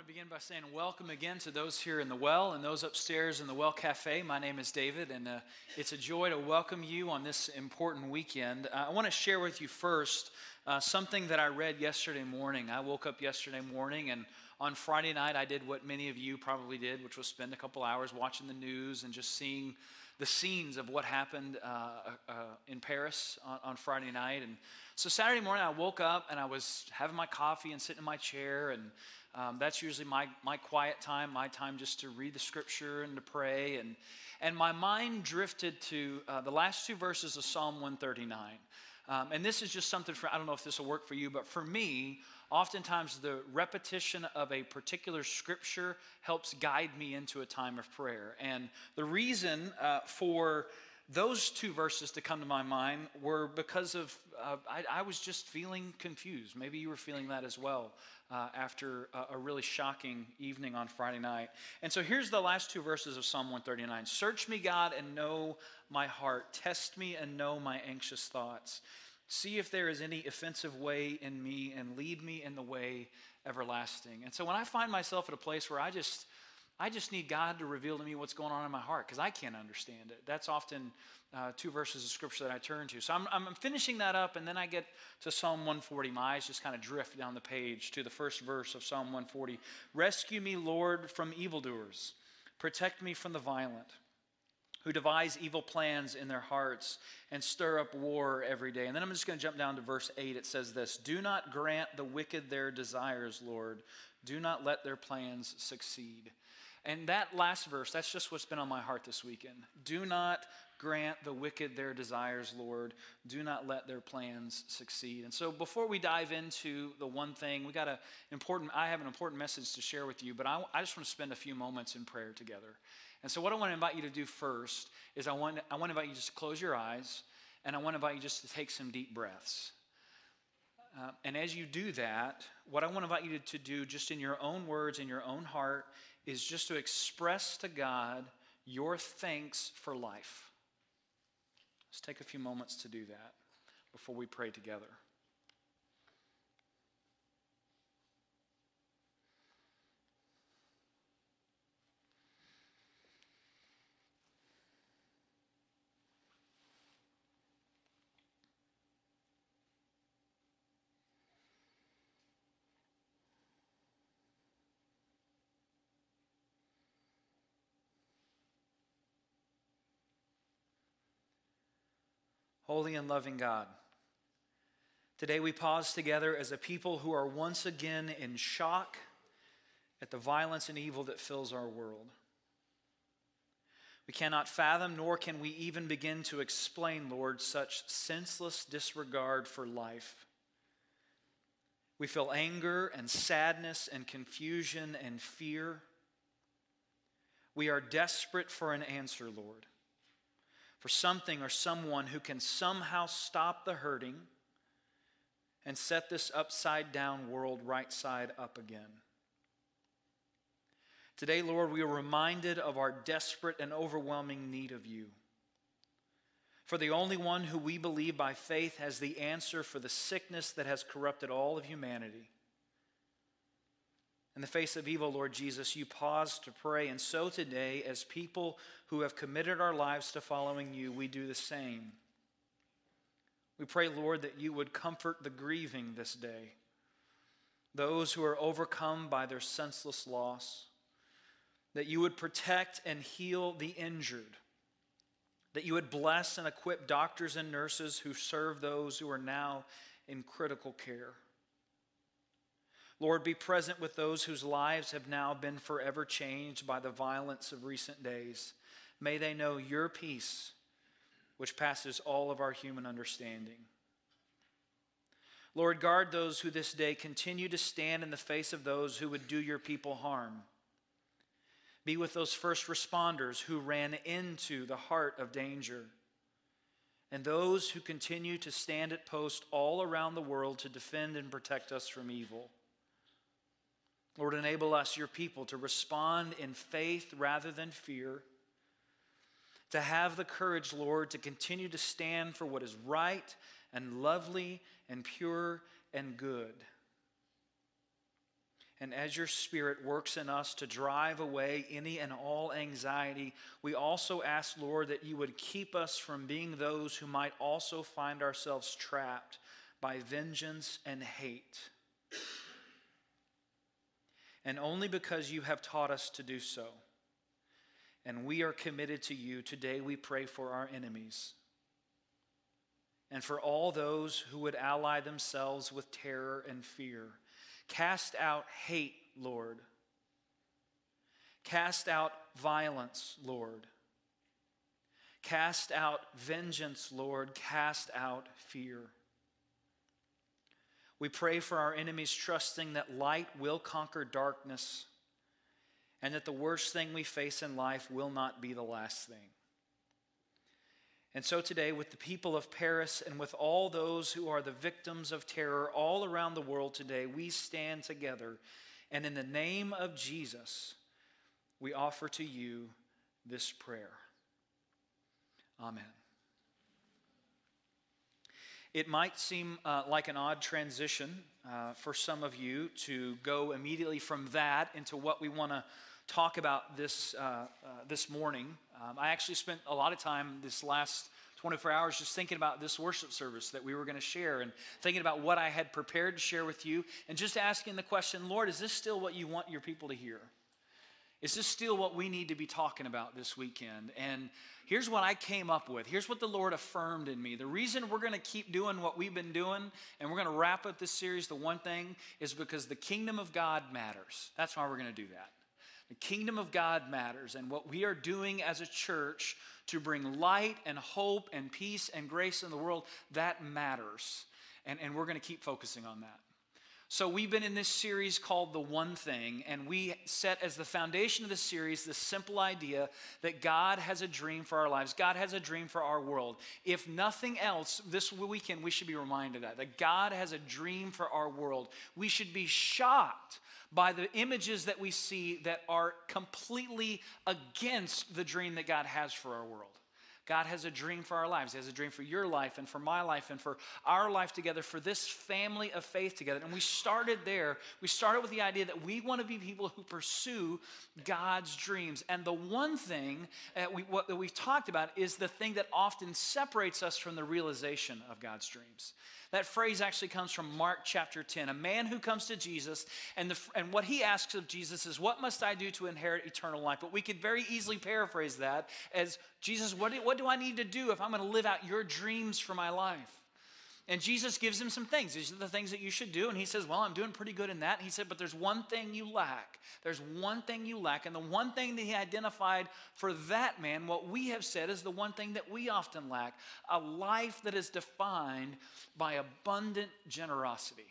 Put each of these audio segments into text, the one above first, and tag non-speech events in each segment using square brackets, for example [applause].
want to begin by saying welcome again to those here in the well and those upstairs in the Well Cafe. My name is David, and uh, it's a joy to welcome you on this important weekend. Uh, I want to share with you first uh, something that I read yesterday morning. I woke up yesterday morning, and on Friday night, I did what many of you probably did, which was spend a couple hours watching the news and just seeing the scenes of what happened uh, uh, in Paris on, on Friday night. And so Saturday morning, I woke up and I was having my coffee and sitting in my chair and um, that's usually my, my quiet time, my time just to read the scripture and to pray. And, and my mind drifted to uh, the last two verses of Psalm 139. Um, and this is just something for, I don't know if this will work for you, but for me, oftentimes the repetition of a particular scripture helps guide me into a time of prayer. And the reason uh, for those two verses to come to my mind were because of uh, I, I, was just feeling confused. Maybe you were feeling that as well uh, after a, a, really shocking evening on Friday night. And so here's the last two verses of Psalm 139 Search me, God, and know my heart. Test me and know my anxious thoughts. See if there is any offensive way in me, and lead me in the way everlasting. And so when I find myself at a place where I just I just need God to reveal to me what's going on in my heart because I can't understand it. That's often uh, two verses of scripture that I turn to. So I'm, I'm finishing that up, and then I get to Psalm 140. My eyes just kind of drift down the page to the first verse of Psalm 140. Rescue me, Lord, from evildoers, protect me from the violent. Who devise evil plans in their hearts and stir up war every day. And then I'm just going to jump down to verse 8. It says this Do not grant the wicked their desires, Lord. Do not let their plans succeed. And that last verse, that's just what's been on my heart this weekend. Do not grant the wicked their desires, Lord. Do not let their plans succeed. And so before we dive into the one thing, we got an important, I have an important message to share with you, but I, I just want to spend a few moments in prayer together. And so what I want to invite you to do first is I want, I want to invite you just to close your eyes and I want to invite you just to take some deep breaths. Uh, and as you do that, what I want to invite you to, to do, just in your own words, in your own heart, is just to express to God your thanks for life. Let's take a few moments to do that before we pray together. Holy and loving God, today we pause together as a people who are once again in shock at the violence and evil that fills our world. We cannot fathom, nor can we even begin to explain, Lord, such senseless disregard for life. We feel anger and sadness and confusion and fear. We are desperate for an answer, Lord for something or someone who can somehow stop the hurting and set this upside down world right side up again. Today, Lord, we are reminded of our desperate and overwhelming need of you. For the only one who we believe by faith has the answer for the sickness that has corrupted all of humanity. In the face of evil, Lord Jesus, you pause to pray. And so today, as people who have committed our lives to following you, we do the same. We pray, Lord, that you would comfort the grieving this day, those who are overcome by their senseless loss, that you would protect and heal the injured, that you would bless and equip doctors and nurses who serve those who are now in critical care. Lord, be present with those whose lives have now been forever changed by the violence of recent days. May they know your peace, which passes all of our human understanding. Lord, guard those who this day continue to stand in the face of those who would do your people harm. Be with those first responders who ran into the heart of danger, and those who continue to stand at post all around the world to defend and protect us from evil. Lord, enable us, your people, to respond in faith rather than fear, to have the courage, Lord, to continue to stand for what is right and lovely and pure and good. And as your Spirit works in us to drive away any and all anxiety, we also ask, Lord, that you would keep us from being those who might also find ourselves trapped by vengeance and hate. And only because you have taught us to do so. And we are committed to you. Today we pray for our enemies and for all those who would ally themselves with terror and fear. Cast out hate, Lord. Cast out violence, Lord. Cast out vengeance, Lord. Cast out fear. We pray for our enemies, trusting that light will conquer darkness and that the worst thing we face in life will not be the last thing. And so today, with the people of Paris and with all those who are the victims of terror all around the world today, we stand together. And in the name of Jesus, we offer to you this prayer. Amen. It might seem uh, like an odd transition uh, for some of you to go immediately from that into what we want to talk about this, uh, uh, this morning. Um, I actually spent a lot of time this last 24 hours just thinking about this worship service that we were going to share and thinking about what I had prepared to share with you and just asking the question Lord, is this still what you want your people to hear? Is this still what we need to be talking about this weekend? And here's what I came up with. Here's what the Lord affirmed in me. The reason we're going to keep doing what we've been doing and we're going to wrap up this series, the one thing, is because the kingdom of God matters. That's why we're going to do that. The kingdom of God matters, and what we are doing as a church to bring light and hope and peace and grace in the world, that matters. And, and we're going to keep focusing on that. So, we've been in this series called The One Thing, and we set as the foundation of the series the simple idea that God has a dream for our lives. God has a dream for our world. If nothing else, this weekend we should be reminded of that, that God has a dream for our world. We should be shocked by the images that we see that are completely against the dream that God has for our world. God has a dream for our lives. He has a dream for your life and for my life and for our life together, for this family of faith together. And we started there. We started with the idea that we want to be people who pursue God's dreams. And the one thing that, we, what, that we've talked about is the thing that often separates us from the realization of God's dreams. That phrase actually comes from Mark chapter 10. A man who comes to Jesus, and, the, and what he asks of Jesus is, What must I do to inherit eternal life? But we could very easily paraphrase that as, Jesus, what do, what do I need to do if I'm going to live out your dreams for my life? And Jesus gives him some things. These are the things that you should do. And he says, Well, I'm doing pretty good in that. And he said, But there's one thing you lack. There's one thing you lack. And the one thing that he identified for that man, what we have said is the one thing that we often lack a life that is defined by abundant generosity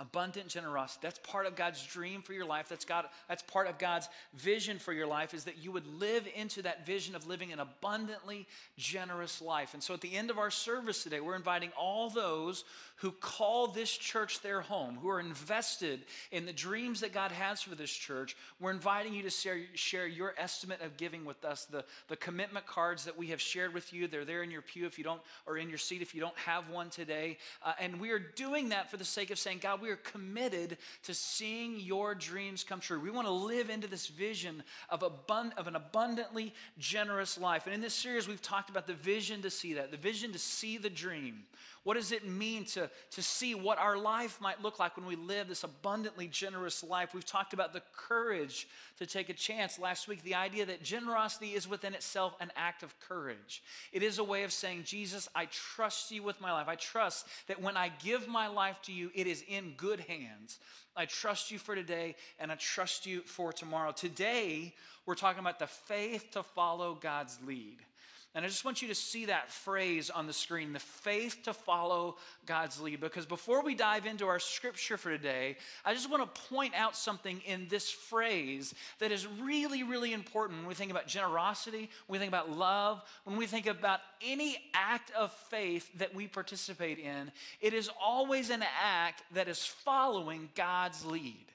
abundant generosity. That's part of god's dream for your life. That's god that's part of god's vision for your life is that you would live into that vision of living an abundantly generous life. And so at the end of our service today we're inviting all those who call this church their home who are invested in the dreams that god has for this church. We're inviting you to share, share your estimate of giving with us the, the commitment cards that we have shared with you. They're there in your pew if you don't or in your seat if you don't have one today. Uh, and we are doing that for the sake of saying god we we are committed to seeing your dreams come true. We want to live into this vision of, abund- of an abundantly generous life. And in this series, we've talked about the vision to see that, the vision to see the dream. What does it mean to, to see what our life might look like when we live this abundantly generous life? We've talked about the courage to take a chance last week, the idea that generosity is within itself an act of courage. It is a way of saying, Jesus, I trust you with my life. I trust that when I give my life to you, it is in good hands. I trust you for today and I trust you for tomorrow. Today, we're talking about the faith to follow God's lead. And I just want you to see that phrase on the screen the faith to follow God's lead. Because before we dive into our scripture for today, I just want to point out something in this phrase that is really, really important when we think about generosity, when we think about love, when we think about any act of faith that we participate in. It is always an act that is following God's lead.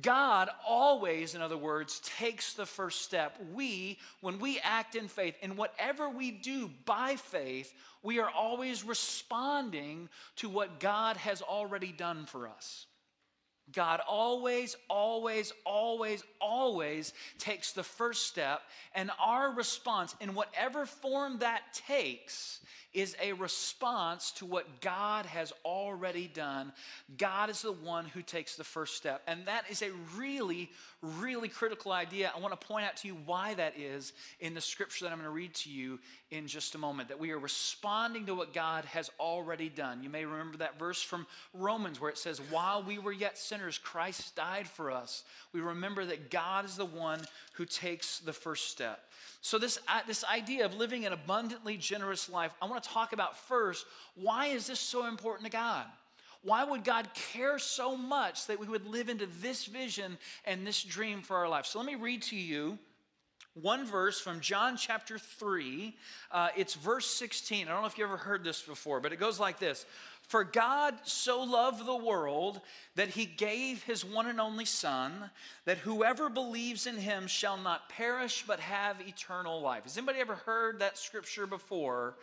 God always, in other words, takes the first step. We, when we act in faith, in whatever we do by faith, we are always responding to what God has already done for us. God always, always, always, always takes the first step, and our response, in whatever form that takes, is a response to what God has already done. God is the one who takes the first step. And that is a really, really critical idea. I want to point out to you why that is in the scripture that I'm going to read to you in just a moment. That we are responding to what God has already done. You may remember that verse from Romans where it says, While we were yet sinners, Christ died for us. We remember that God is the one who takes the first step. So, this, uh, this idea of living an abundantly generous life, I want to talk about first why is this so important to God? Why would God care so much that we would live into this vision and this dream for our life? So, let me read to you one verse from John chapter 3. Uh, it's verse 16. I don't know if you ever heard this before, but it goes like this for God so loved the world that he gave his one and only Son, that whoever believes in him shall not perish but have eternal life. Has anybody ever heard that scripture before?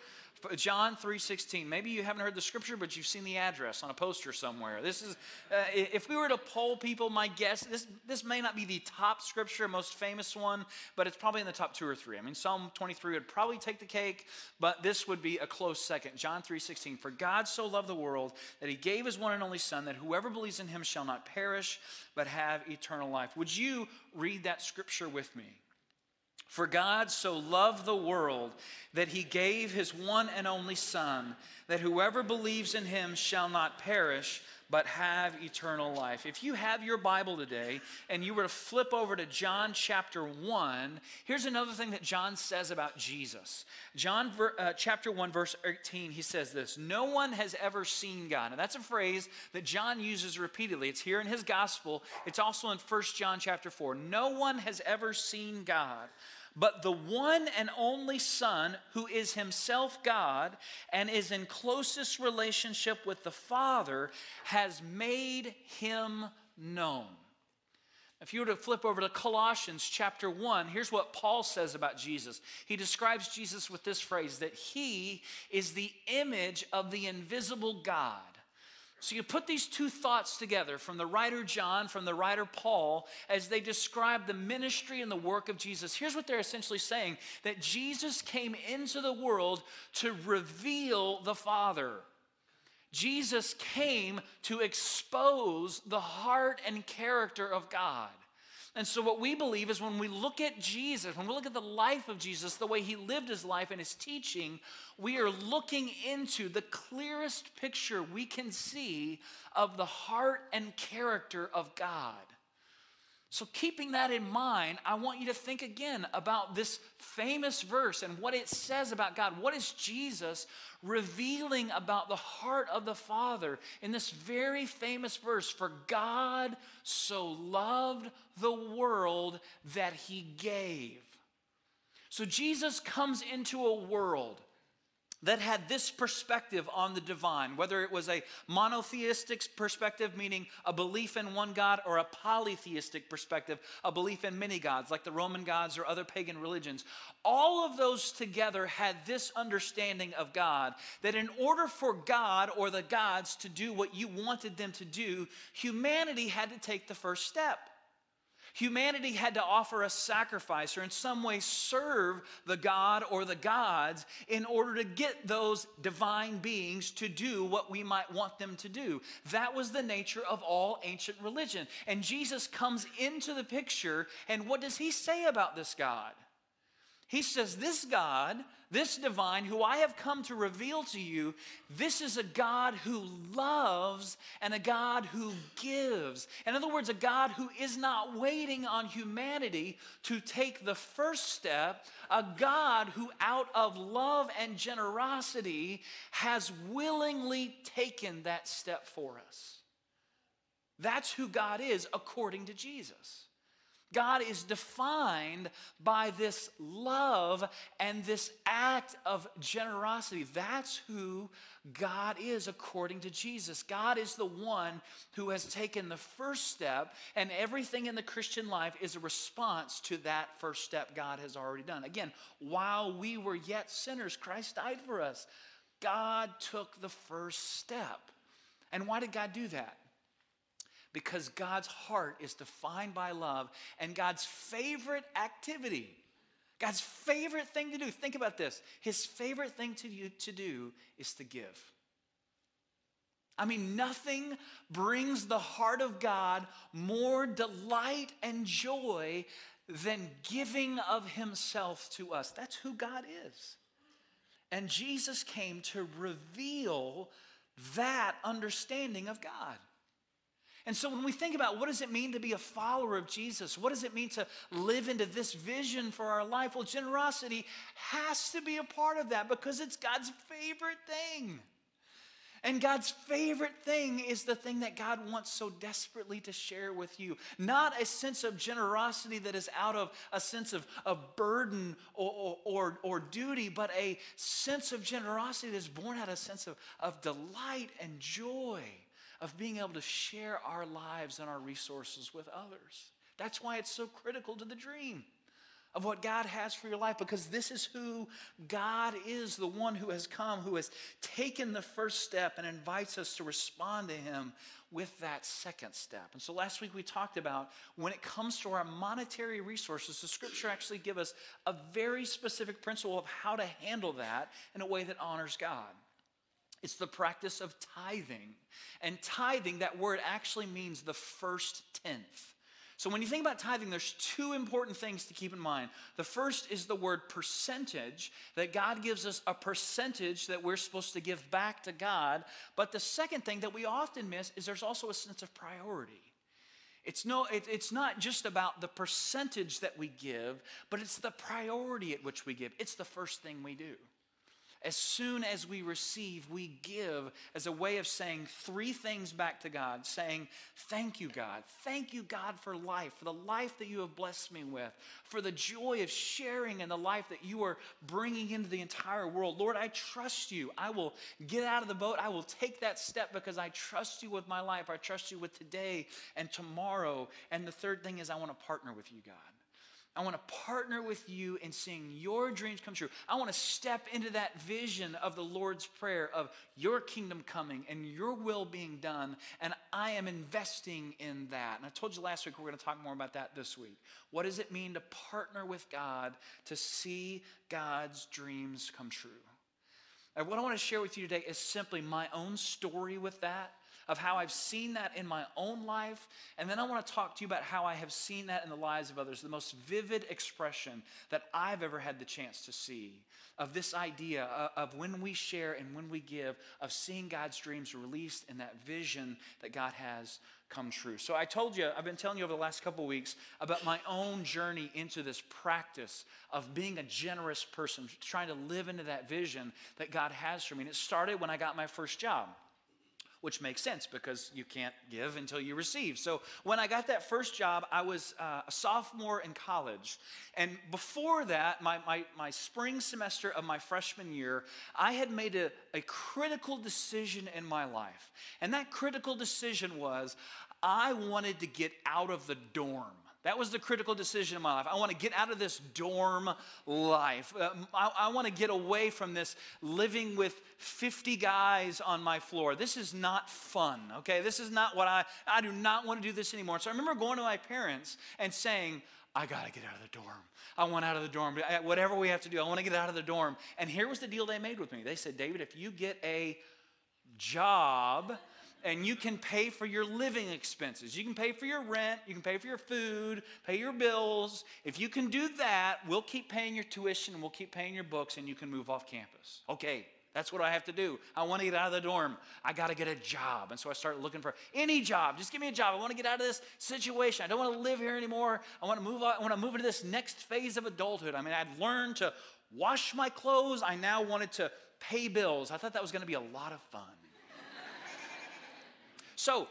John 3:16. Maybe you haven't heard the scripture, but you've seen the address on a poster somewhere. This is, uh, if we were to poll people, my guess this this may not be the top scripture, most famous one, but it's probably in the top two or three. I mean, Psalm 23 would probably take the cake, but this would be a close second. John 3:16. For God so loved the world that He gave His one and only Son, that whoever believes in Him shall not perish, but have eternal life. Would you read that scripture with me? For God so loved the world that he gave his one and only Son, that whoever believes in him shall not perish, but have eternal life. If you have your Bible today and you were to flip over to John chapter 1, here's another thing that John says about Jesus. John uh, chapter 1, verse 18, he says this No one has ever seen God. And that's a phrase that John uses repeatedly. It's here in his gospel, it's also in 1 John chapter 4. No one has ever seen God but the one and only Son, who is himself God and is in closest relationship with the Father, has made him known. If you were to flip over to Colossians chapter 1, here's what Paul says about Jesus. He describes Jesus with this phrase that he is the image of the invisible God so you put these two thoughts together from the writer John, from the writer Paul, as they describe the ministry and the work of Jesus. Here's what they're essentially saying that Jesus came into the world to reveal the Father. Jesus came to expose the heart and character of God. And so, what we believe is when we look at Jesus, when we look at the life of Jesus, the way he lived his life and his teaching, we are looking into the clearest picture we can see of the heart and character of God. So, keeping that in mind, I want you to think again about this famous verse and what it says about God. What is Jesus revealing about the heart of the Father in this very famous verse? For God so loved the world that he gave. So, Jesus comes into a world that had this perspective on the divine, whether it was a monotheistic perspective, meaning a belief in one God, or a polytheistic perspective, a belief in many gods, like the Roman gods or other pagan religions. All of those together had this understanding of God that in order for God or the gods to do what you wanted them to do, humanity had to take the first step. Humanity had to offer a sacrifice or in some way serve the God or the gods in order to get those divine beings to do what we might want them to do. That was the nature of all ancient religion. And Jesus comes into the picture, and what does he say about this God? He says, This God, this divine, who I have come to reveal to you, this is a God who loves and a God who gives. In other words, a God who is not waiting on humanity to take the first step, a God who, out of love and generosity, has willingly taken that step for us. That's who God is according to Jesus. God is defined by this love and this act of generosity. That's who God is according to Jesus. God is the one who has taken the first step, and everything in the Christian life is a response to that first step God has already done. Again, while we were yet sinners, Christ died for us. God took the first step. And why did God do that? Because God's heart is defined by love and God's favorite activity. God's favorite thing to do, think about this. His favorite thing to do, to do is to give. I mean, nothing brings the heart of God more delight and joy than giving of Himself to us. That's who God is. And Jesus came to reveal that understanding of God. And so when we think about what does it mean to be a follower of Jesus? What does it mean to live into this vision for our life? Well, generosity has to be a part of that because it's God's favorite thing. And God's favorite thing is the thing that God wants so desperately to share with you. Not a sense of generosity that is out of a sense of, of burden or, or, or, duty, but a sense of generosity that is born out of a sense of, of delight and joy of being able to share our lives and our resources with others. That's why it's so critical to the dream of what God has for your life because this is who God is the one who has come, who has taken the first step and invites us to respond to Him with that second step. And so last week we talked about when it comes to our monetary resources, the scripture actually give us a very specific principle of how to handle that in a way that honors God. It's the practice of tithing. And tithing, that word actually means the first tenth. So when you think about tithing, there's two important things to keep in mind. The first is the word percentage, that God gives us a percentage that we're supposed to give back to God. But the second thing that we often miss is there's also a sense of priority. It's, no, it, it's not just about the percentage that we give, but it's the priority at which we give. It's the first thing we do. As soon as we receive, we give as a way of saying three things back to God saying, Thank you, God. Thank you, God, for life, for the life that you have blessed me with, for the joy of sharing in the life that you are bringing into the entire world. Lord, I trust you. I will get out of the boat. I will take that step because I trust you with my life. I trust you with today and tomorrow. And the third thing is, I want to partner with you, God. I want to partner with you in seeing your dreams come true. I want to step into that vision of the Lord's Prayer of your kingdom coming and your will being done. And I am investing in that. And I told you last week we're going to talk more about that this week. What does it mean to partner with God to see God's dreams come true? And what I want to share with you today is simply my own story with that of how I've seen that in my own life. And then I want to talk to you about how I have seen that in the lives of others, the most vivid expression that I've ever had the chance to see of this idea uh, of when we share and when we give, of seeing God's dreams released and that vision that God has come true. So I told you, I've been telling you over the last couple weeks about my own journey into this practice of being a generous person, trying to live into that vision that God has for me. And it started when I got my first job which makes sense because you can't give until you receive. So when I got that first job, I was uh, a sophomore in college. And before that, my, my, my spring semester of my freshman year, I had made a, a critical decision in my life. And that critical decision was I wanted to get out of the dorm. That was the critical decision in my life. I want to get out of this dorm life. Uh, I, I want to get away from this living with 50 guys on my floor. This is not fun, okay? This is not what I, I do not want to do this anymore. So I remember going to my parents and saying, I got to get out of the dorm. I want out of the dorm. Whatever we have to do, I want to get out of the dorm. And here was the deal they made with me. They said, David, if you get a job, and you can pay for your living expenses. You can pay for your rent, you can pay for your food, pay your bills. If you can do that, we'll keep paying your tuition and we'll keep paying your books and you can move off campus. Okay, that's what I have to do. I want to get out of the dorm. I got to get a job. And so I started looking for any job. Just give me a job. I want to get out of this situation. I don't want to live here anymore. I want to move on. I want to move into this next phase of adulthood. I mean, I'd learned to wash my clothes. I now wanted to pay bills. I thought that was going to be a lot of fun. So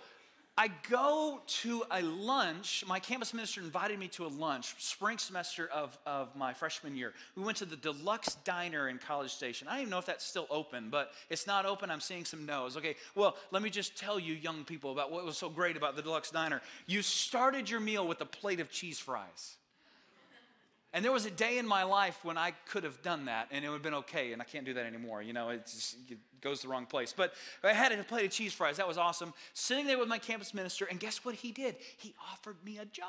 I go to a lunch. My campus minister invited me to a lunch, spring semester of, of my freshman year. We went to the Deluxe Diner in College Station. I don't even know if that's still open, but it's not open. I'm seeing some no's. Okay, well, let me just tell you, young people, about what was so great about the Deluxe Diner. You started your meal with a plate of cheese fries. And there was a day in my life when I could have done that and it would have been okay, and I can't do that anymore. You know, it, just, it goes the wrong place. But I had a plate of cheese fries. That was awesome. Sitting there with my campus minister, and guess what he did? He offered me a job.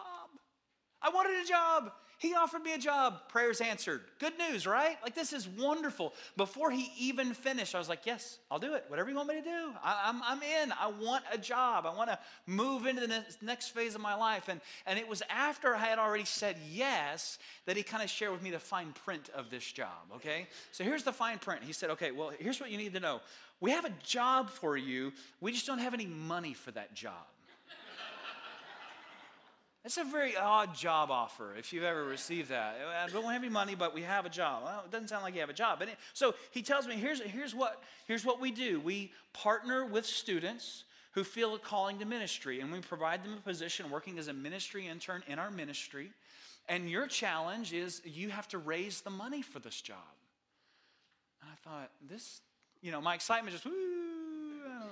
I wanted a job. He offered me a job. Prayers answered. Good news, right? Like, this is wonderful. Before he even finished, I was like, Yes, I'll do it. Whatever you want me to do. I, am I'm, I'm in. I want a job. I want to move into the next, phase of my life. And, and it was after I had already said yes that he kind of shared with me the fine print of this job, okay? So here's the fine print. He said, Okay, well, here's what you need to know. We have a job for you, we just don't have any money for that job. It's a very odd job offer if you've ever received that. Uh, I don't have any money, but we have a job. Well, it doesn't sound like you have a job. So he tells me, here's, here's, what, here's what we do. We partner with students who feel a calling to ministry, and we provide them a position working as a ministry intern in our ministry. And your challenge is you have to raise the money for this job. And I thought, this, you know, my excitement just, woo,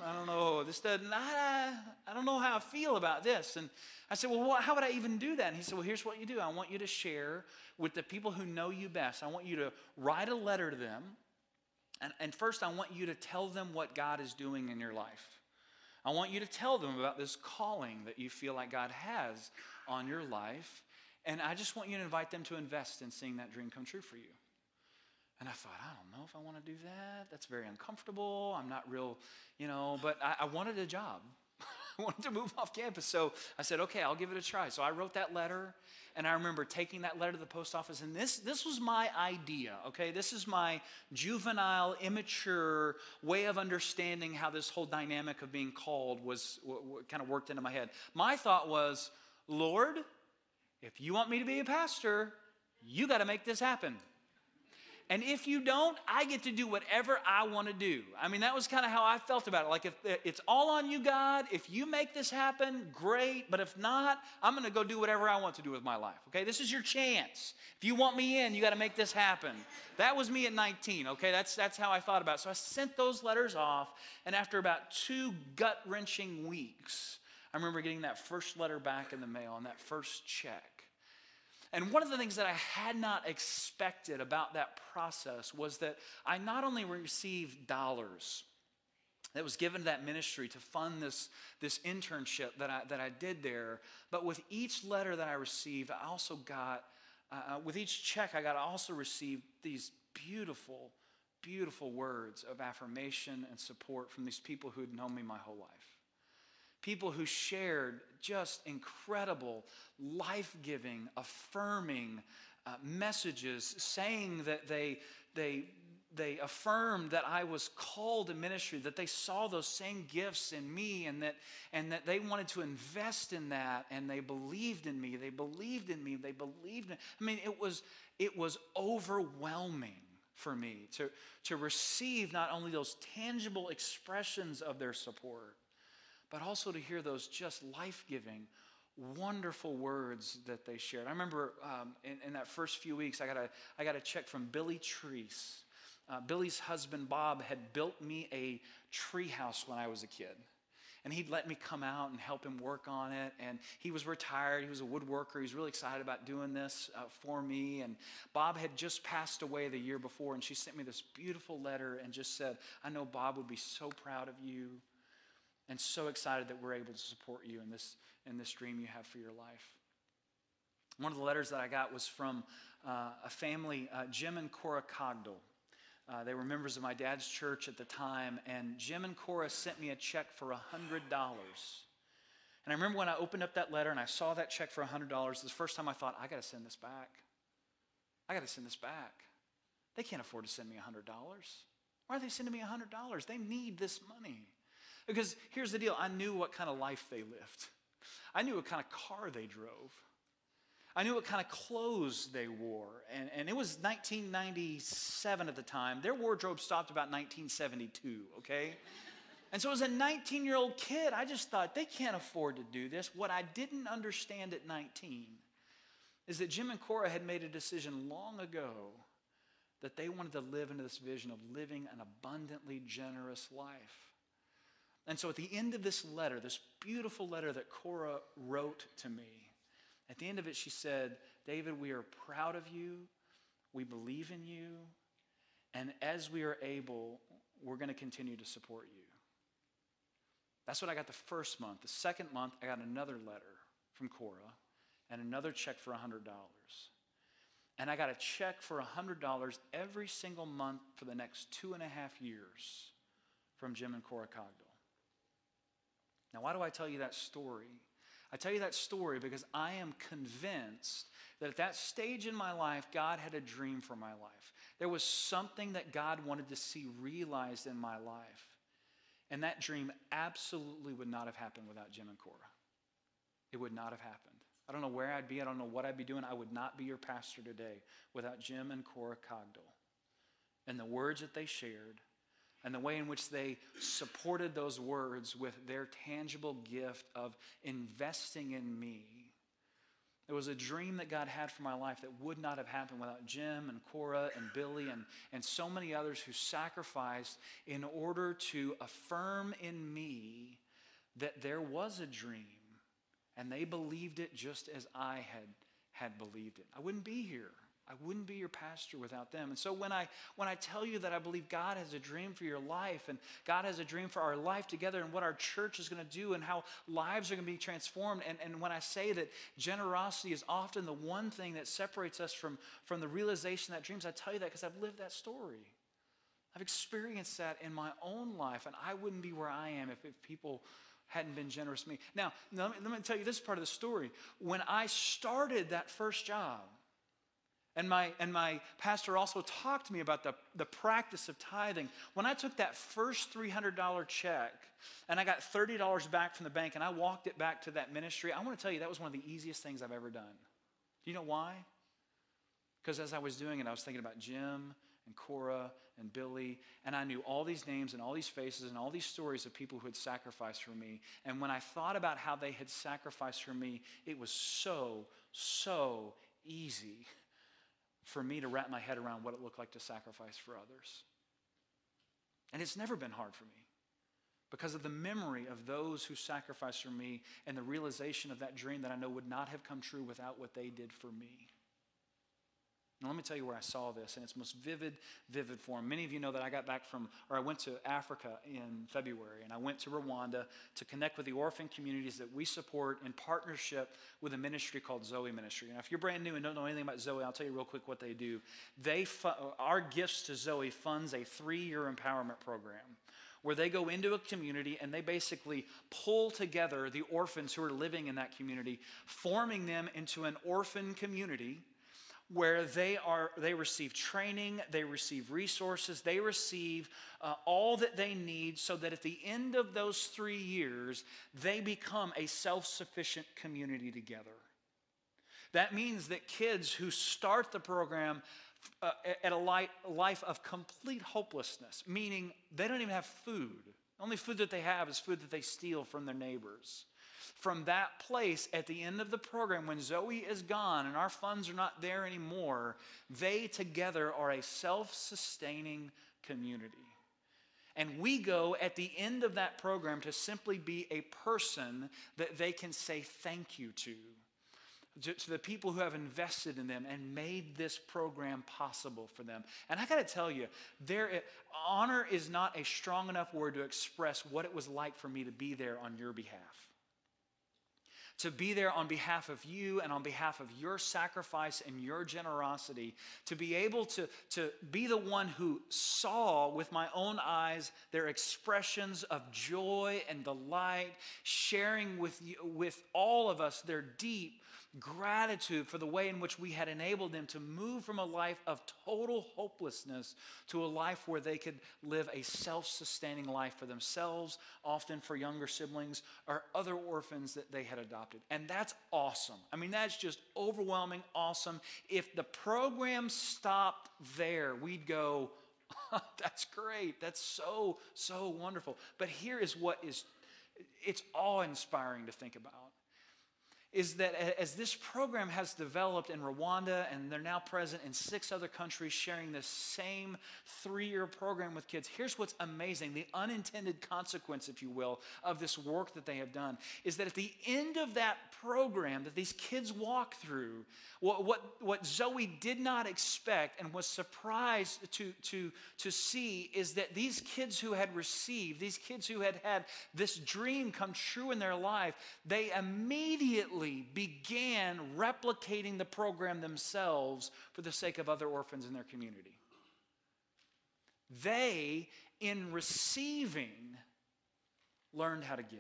I don't know, this doesn't, I, I don't know how I feel about this. And I said, well, what, how would I even do that? And he said, well, here's what you do. I want you to share with the people who know you best. I want you to write a letter to them. And, and first, I want you to tell them what God is doing in your life. I want you to tell them about this calling that you feel like God has on your life. And I just want you to invite them to invest in seeing that dream come true for you. And I thought, I don't know if I want to do that. That's very uncomfortable. I'm not real, you know, but I, I wanted a job. [laughs] I wanted to move off campus. So I said, okay, I'll give it a try. So I wrote that letter, and I remember taking that letter to the post office. And this, this was my idea, okay? This is my juvenile, immature way of understanding how this whole dynamic of being called was w- w- kind of worked into my head. My thought was, Lord, if you want me to be a pastor, you got to make this happen. And if you don't, I get to do whatever I want to do. I mean, that was kind of how I felt about it. Like, if it's all on you, God, if you make this happen, great. But if not, I'm going to go do whatever I want to do with my life. Okay? This is your chance. If you want me in, you got to make this happen. That was me at 19. Okay? That's, that's how I thought about it. So I sent those letters off. And after about two gut wrenching weeks, I remember getting that first letter back in the mail and that first check. And one of the things that I had not expected about that process was that I not only received dollars that was given to that ministry to fund this, this internship that I, that I did there, but with each letter that I received, I also got, uh, uh with each check, I got I also received these beautiful, beautiful words of affirmation and support from these people who had known me my whole life people who shared just incredible, life giving, affirming uh, messages, saying that they, they, they affirmed that I was called to ministry, that they saw those same gifts in me, and that, and that they wanted to invest in that, and they believed in me. They believed in me. They believed in I mean, it was, it was overwhelming for me to, to receive not only those tangible expressions of their support, but also to hear those just life giving, wonderful words that they shared. I remember um, in, in, that first few weeks, I got a, I got a check from Billy Treese. Uh, Billy's husband, Bob, had built me a tree house when I was a kid. And he'd let me come out and help him work on it. And he was retired. He was a woodworker. He was really excited about doing this uh, for me. And Bob had just passed away the year before. And she sent me this beautiful letter and just said, I know Bob would be so proud of you and so excited that we're able to support you in this, in this dream you have for your life. One of the letters that I got was from uh, a family, uh, Jim and Cora Cogdell. Uh, they were members of my dad's church at the time, and Jim and Cora sent me a check for $100. And I remember when I opened up that letter and I saw that check for $100, the first time I thought, I got to send this back. I got to send this back. They can't afford to send me $100. Why are they sending me $100? They need this money. Because here's the deal I knew what kind of life they lived, I knew what kind of car they drove. I knew what kind of clothes they wore. And, and it was 1997 at the time. Their wardrobe stopped about 1972, okay? And so, as a 19 year old kid, I just thought they can't afford to do this. What I didn't understand at 19 is that Jim and Cora had made a decision long ago that they wanted to live into this vision of living an abundantly generous life. And so at the end of this letter, this beautiful letter that Cora wrote to me, At the end of it, she said, David, we are proud of you. We believe in you. And as we are able, we're going to continue to support you. That's what I got the first month. The second month, I got another letter from Cora and another check for $100. And I got a check for $100 every single month for the next two and a half years from Jim and Cora Cogdill. Now, why do I tell you that story? I tell you that story because I am convinced that at that stage in my life, God had a dream for my life. There was something that God wanted to see realized in my life. And that dream absolutely would not have happened without Jim and Cora. It would not have happened. I don't know where I'd be. I don't know what I'd be doing. I would not be your pastor today without Jim and Cora Cogdell and the words that they shared and the way in which they supported those words with their tangible gift of investing in me. It was a dream that God had for my life that would not have happened without Jim and Cora and Billy and, and so many others who sacrificed in order to affirm in me that there was a dream and they believed it just as I had, had believed it. I wouldn't be here. I wouldn't be your pastor without them. And so when I when I tell you that I believe God has a dream for your life and God has a dream for our life together and what our church is going to do and how lives are going to be transformed and, and when I say that generosity is often the one thing that separates us from, from the realization that dreams, I tell you that because I've lived that story. I've experienced that in my own life, and I wouldn't be where I am if, if people hadn't been generous to me. Now, let me, let me tell you this part of the story. When I started that first job, and my, and my pastor also talked to me about the, the practice of tithing. When I took that first $300 check and I got $30 back from the bank and I walked it back to that ministry, I want to tell you that was one of the easiest things I've ever done. Do you know why? Because as I was doing it, I was thinking about Jim and Cora and Billy, and I knew all these names and all these faces and all these stories of people who had sacrificed for me. And when I thought about how they had sacrificed for me, it was so, so easy [laughs] for me to wrap my head around what it looked like to sacrifice for others. And it's never been hard for me because of the memory of those who sacrificed for me and the realization of that dream that I know would not have come true without what they did for me. Now, let me tell you where I saw this in its most vivid, vivid form. Many of you know that I got back from, or I went to Africa in February, and I went to Rwanda to connect with the orphan communities that we support in partnership with a ministry called Zoe Ministry. Now, if you're brand new and don't know anything about Zoe, I'll tell you real quick what they do. They, fu- our gifts to Zoe funds a three-year empowerment program where they go into a community and they basically pull together the orphans who are living in that community, forming them into an orphan community where they are they receive training they receive resources they receive uh, all that they need so that at the end of those three years they become a self-sufficient community together. That means that kids who start the program uh, at a life of complete hopelessness meaning they don't even have food. The only food that they have is food that they steal from their neighbors from that place at the end of the program, when Zoe is gone and our funds are not there anymore, they together are a self sustaining community. And we go at the end of that program to simply be a person that they can say thank you to. To the people who have invested in them and made this program possible for them. And I got to tell you, there, honor is not a strong enough word to express what it was like for me to be there on your behalf to be there on behalf of you and on behalf of your sacrifice and your generosity, to be able to, to be the one who saw with my own eyes their expressions of joy and delight, sharing with, you, with all of us their deep gratitude for the way in which we had enabled them to move from a life of total hopelessness to a life where they could live a self sustaining life for themselves, often for younger siblings or other orphans that they had adopted. And that's awesome. I mean, that's just overwhelming awesome. If the program stopped there, we'd go, [laughs] that's great. That's so, so wonderful. But here is what is it's awe inspiring to think about is that as this program has developed in Rwanda and they're now present in six other countries sharing this same three year program with kids, here's what's amazing the unintended consequence, if you will, of this work that they have done is that at the end of that program that these kids walk through, what, what, what Zoe did not expect and was surprised to, to, to see is that these kids who had received, these kids who had had this dream come true in their life, they immediately began replicating the program themselves for the sake of other orphans in their community. They, in receiving, learned how to give.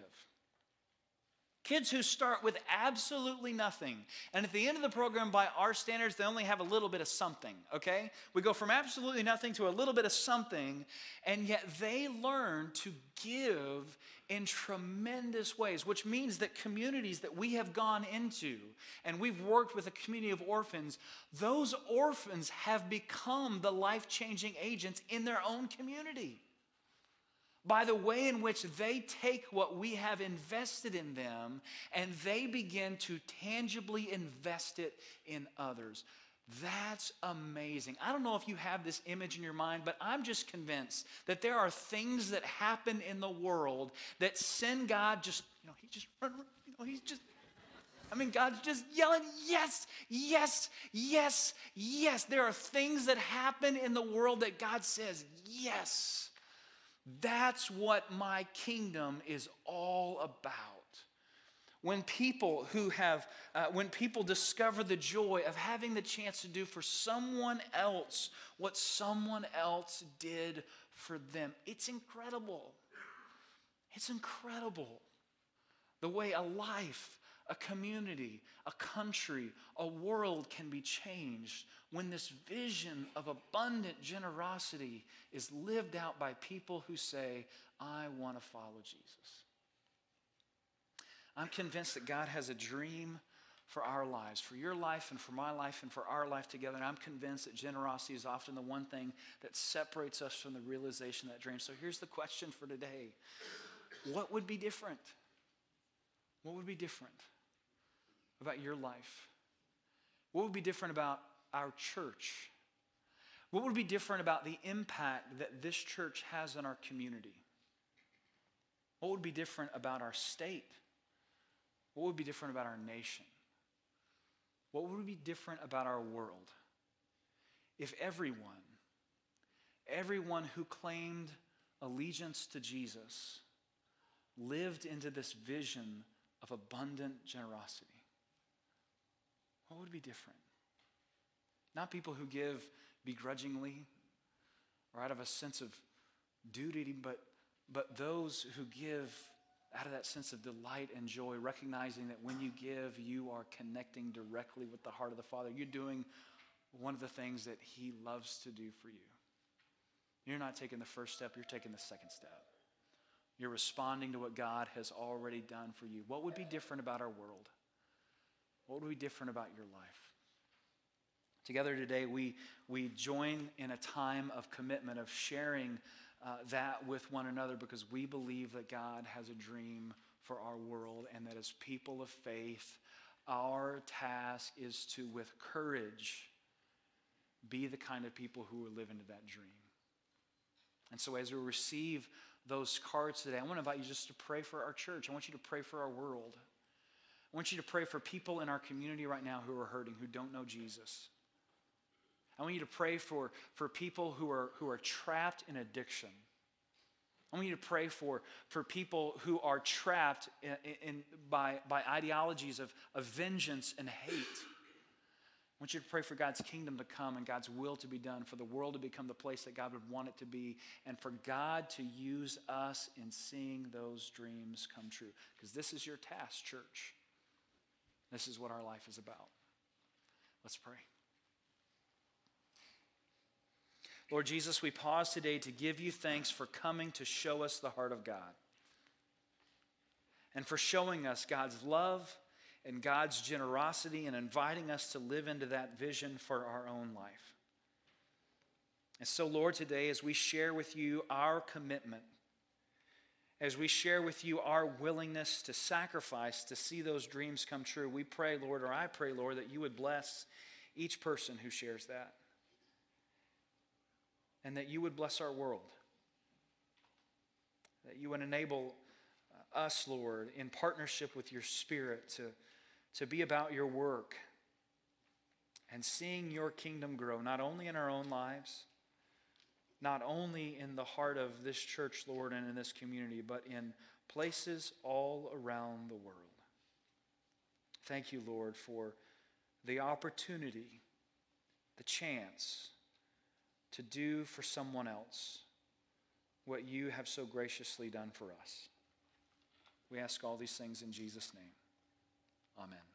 Kids who start with absolutely nothing. And at the end of the program, by our standards, they only have a little bit of something, okay? We go from absolutely nothing to a little bit of something, and yet they learn to give in tremendous ways, which means that communities that we have gone into and we've worked with a community of orphans, those orphans have become the life changing agents in their own community by the way in which they take what we have invested in them and they begin to tangibly invest it in others. That's amazing. I don't know if you have this image in your mind, but I'm just convinced that there are things that happen in the world that send God just, you know, he just you know, he's just I mean, God's just yelling, yes, yes, yes, yes. There are things that happen in the world that God says, yes. That's what my kingdom is all about. When people who have, uh, when people discover the joy of having the chance to do for someone else what someone else did for them, it's incredible. It's incredible the way a life, a community, a country, a world can be changed when this vision of abundant generosity is lived out by people who say, I want to follow Jesus. I'm convinced that God has a dream for our lives, for your life and for my life and for our life together. And I'm convinced that generosity is often the one thing that separates us from the realization of that dream. So here's the question for today What would be different? What would be different about your life? What would be different about our church? What would be different about the impact that this church has on our community? What would be different about our state? What would be different about our nation? What would be different about our world if everyone, everyone who claimed allegiance to Jesus lived into this vision of abundant generosity? What would be different? Not people who give begrudgingly or out of a sense of duty, but, but those who give out of that sense of delight and joy, recognizing that when you give, you are connecting directly with the heart of the Father. You're doing one of the things that He loves to do for you. You're not taking the first step, you're taking the second step. You're responding to what God has already done for you. What would be different about our world? What would be different about your life? Together today, we, we join in a time of commitment, of sharing uh, that with one another because we believe that God has a dream for our world and that as people of faith, our task is to, with courage, be the kind of people who will live into that dream. And so, as we receive those cards today, I want to invite you just to pray for our church. I want you to pray for our world. I want you to pray for people in our community right now who are hurting, who don't know Jesus. I want you to pray for, for people who are, who are trapped in addiction. I want you to pray for, for people who are trapped in, in, by, by ideologies of, of vengeance and hate. I want you to pray for God's kingdom to come and God's will to be done, for the world to become the place that God would want it to be, and for God to use us in seeing those dreams come true. Because this is your task, church. This is what our life is about. Let's pray. Lord Jesus, we pause today to give you thanks for coming to show us the heart of God and for showing us God's love and God's generosity and inviting us to live into that vision for our own life. And so, Lord, today as we share with you our commitment as we share with you our willingness to sacrifice to see those dreams come true, we pray, Lord, or I pray, Lord, that you would bless each person who shares that. And that you would bless our world. That you would enable uh, us, Lord, in partnership with your Spirit to, to be about your work and seeing your kingdom grow, not only in our own lives not only in the heart of this church, Lord, and in this community, but in places all around the world. Thank you, Lord, for the opportunity, the chance to do for someone else what you have so graciously done for us. We ask all these things in Jesus' name. Amen.